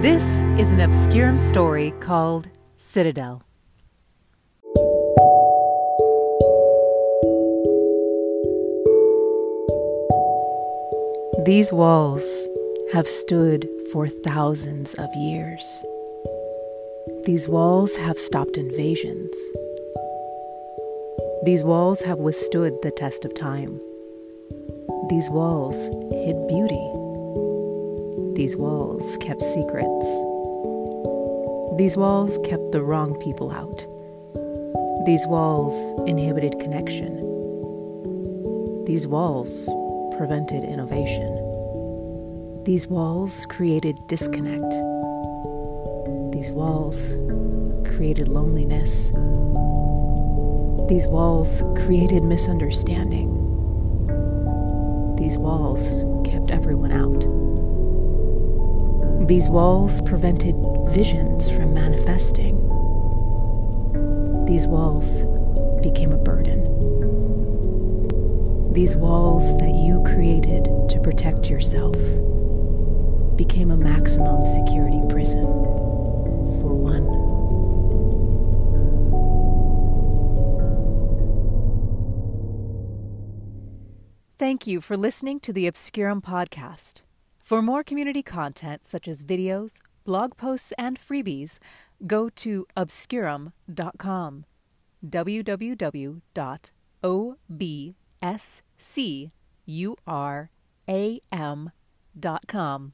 This is an Obscurum story called Citadel. These walls have stood for thousands of years. These walls have stopped invasions. These walls have withstood the test of time. These walls hid beauty. These walls kept secrets. These walls kept the wrong people out. These walls inhibited connection. These walls prevented innovation. These walls created disconnect. These walls created loneliness. These walls created misunderstanding. These walls kept everyone out. These walls prevented visions from manifesting. These walls became a burden. These walls that you created to protect yourself became a maximum security prison for one. Thank you for listening to the Obscurum podcast. For more community content such as videos, blog posts, and freebies, go to obscurum.com. www.obscurum.com.